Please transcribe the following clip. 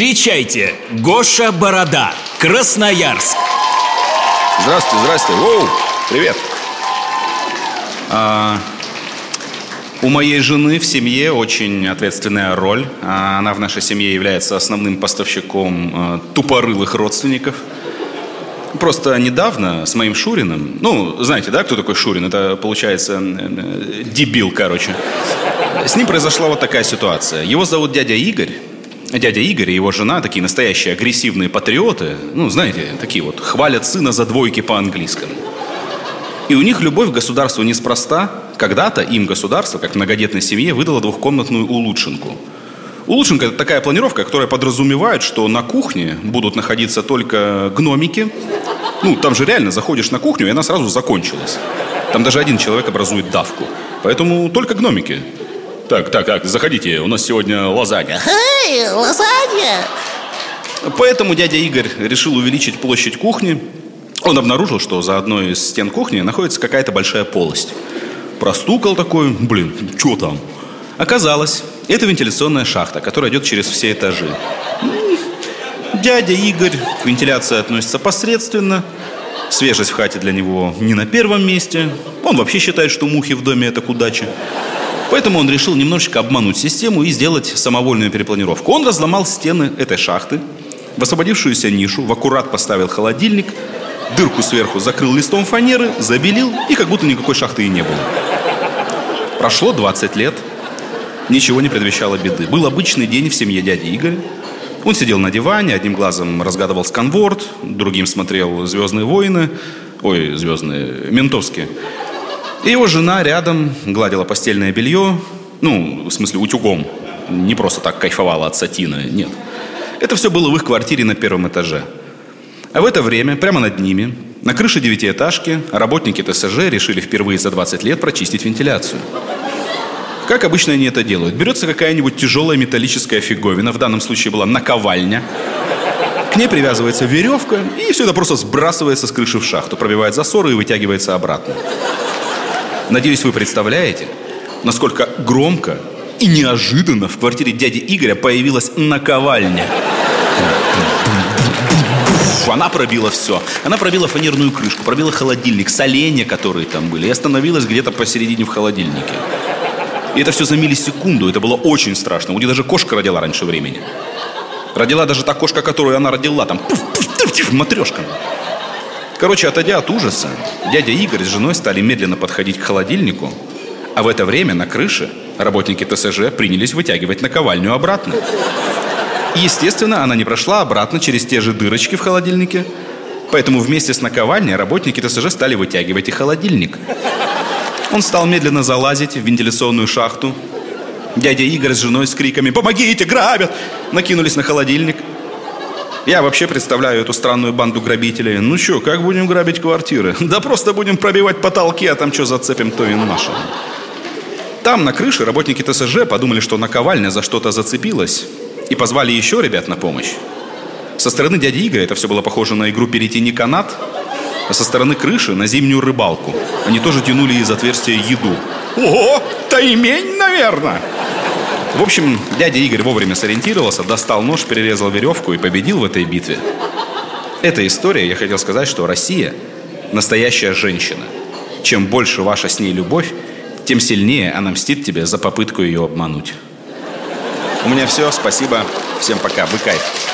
Встречайте, Гоша Борода, Красноярск. Здравствуйте, здравствуйте. Воу, привет. А, у моей жены в семье очень ответственная роль. А, она в нашей семье является основным поставщиком а, тупорылых родственников. Просто недавно с моим Шуриным, ну, знаете, да, кто такой Шурин? Это, получается, дебил, короче. С ним произошла вот такая ситуация. Его зовут дядя Игорь. Дядя Игорь и его жена, такие настоящие агрессивные патриоты, ну, знаете, такие вот, хвалят сына за двойки по-английскому. И у них любовь к государству неспроста. Когда-то им государство, как многодетной семье, выдало двухкомнатную улучшенку. Улучшенка – это такая планировка, которая подразумевает, что на кухне будут находиться только гномики. Ну, там же реально заходишь на кухню, и она сразу закончилась. Там даже один человек образует давку. Поэтому только гномики. Так, так, так, заходите, у нас сегодня лазанья. Эй, лазанья! Поэтому дядя Игорь решил увеличить площадь кухни. Он обнаружил, что за одной из стен кухни находится какая-то большая полость. Простукал такой, блин, что там? Оказалось, это вентиляционная шахта, которая идет через все этажи. Дядя Игорь к вентиляции относится посредственно. Свежесть в хате для него не на первом месте. Он вообще считает, что мухи в доме это к удаче. Поэтому он решил немножечко обмануть систему и сделать самовольную перепланировку. Он разломал стены этой шахты, в освободившуюся нишу в аккурат поставил холодильник, дырку сверху закрыл листом фанеры, забелил, и как будто никакой шахты и не было. Прошло 20 лет, ничего не предвещало беды. Был обычный день в семье дяди Игоря. Он сидел на диване, одним глазом разгадывал сканворд, другим смотрел «Звездные войны», ой, «Звездные», «Ментовские». И его жена рядом гладила постельное белье, ну, в смысле, утюгом. Не просто так кайфовала от сатина, нет. Это все было в их квартире на первом этаже. А в это время, прямо над ними, на крыше девятиэтажки, работники ТСЖ решили впервые за 20 лет прочистить вентиляцию. Как обычно они это делают? Берется какая-нибудь тяжелая металлическая фиговина, в данном случае была наковальня, к ней привязывается веревка, и все это просто сбрасывается с крыши в шахту, пробивает засоры и вытягивается обратно. Надеюсь, вы представляете, насколько громко и неожиданно в квартире дяди Игоря появилась наковальня. Она пробила все. Она пробила фанерную крышку, пробила холодильник, соленья, которые там были, и остановилась где-то посередине в холодильнике. И это все за миллисекунду. Это было очень страшно. У нее даже кошка родила раньше времени. Родила даже та кошка, которую она родила, там, пуф, пуф, пуф, матрешка. Короче, отойдя от ужаса, дядя Игорь с женой стали медленно подходить к холодильнику, а в это время на крыше работники ТСЖ принялись вытягивать наковальню обратно. Естественно, она не прошла обратно через те же дырочки в холодильнике, поэтому вместе с наковальней работники ТСЖ стали вытягивать и холодильник. Он стал медленно залазить в вентиляционную шахту. Дядя Игорь с женой с криками «Помогите, грабят!» накинулись на холодильник – я вообще представляю эту странную банду грабителей. Ну что, как будем грабить квартиры? Да просто будем пробивать потолки, а там что зацепим, то и наше. Там, на крыше, работники ТСЖ подумали, что наковальня за что-то зацепилась, и позвали еще ребят на помощь. Со стороны дяди Игоря это все было похоже на игру «Перетяни канат», а со стороны крыши на зимнюю рыбалку. Они тоже тянули из отверстия еду. Ого, таймень, наверное! В общем, дядя Игорь вовремя сориентировался, достал нож, перерезал веревку и победил в этой битве. Эта история, я хотел сказать, что Россия – настоящая женщина. Чем больше ваша с ней любовь, тем сильнее она мстит тебе за попытку ее обмануть. У меня все, спасибо, всем пока, вы кайф.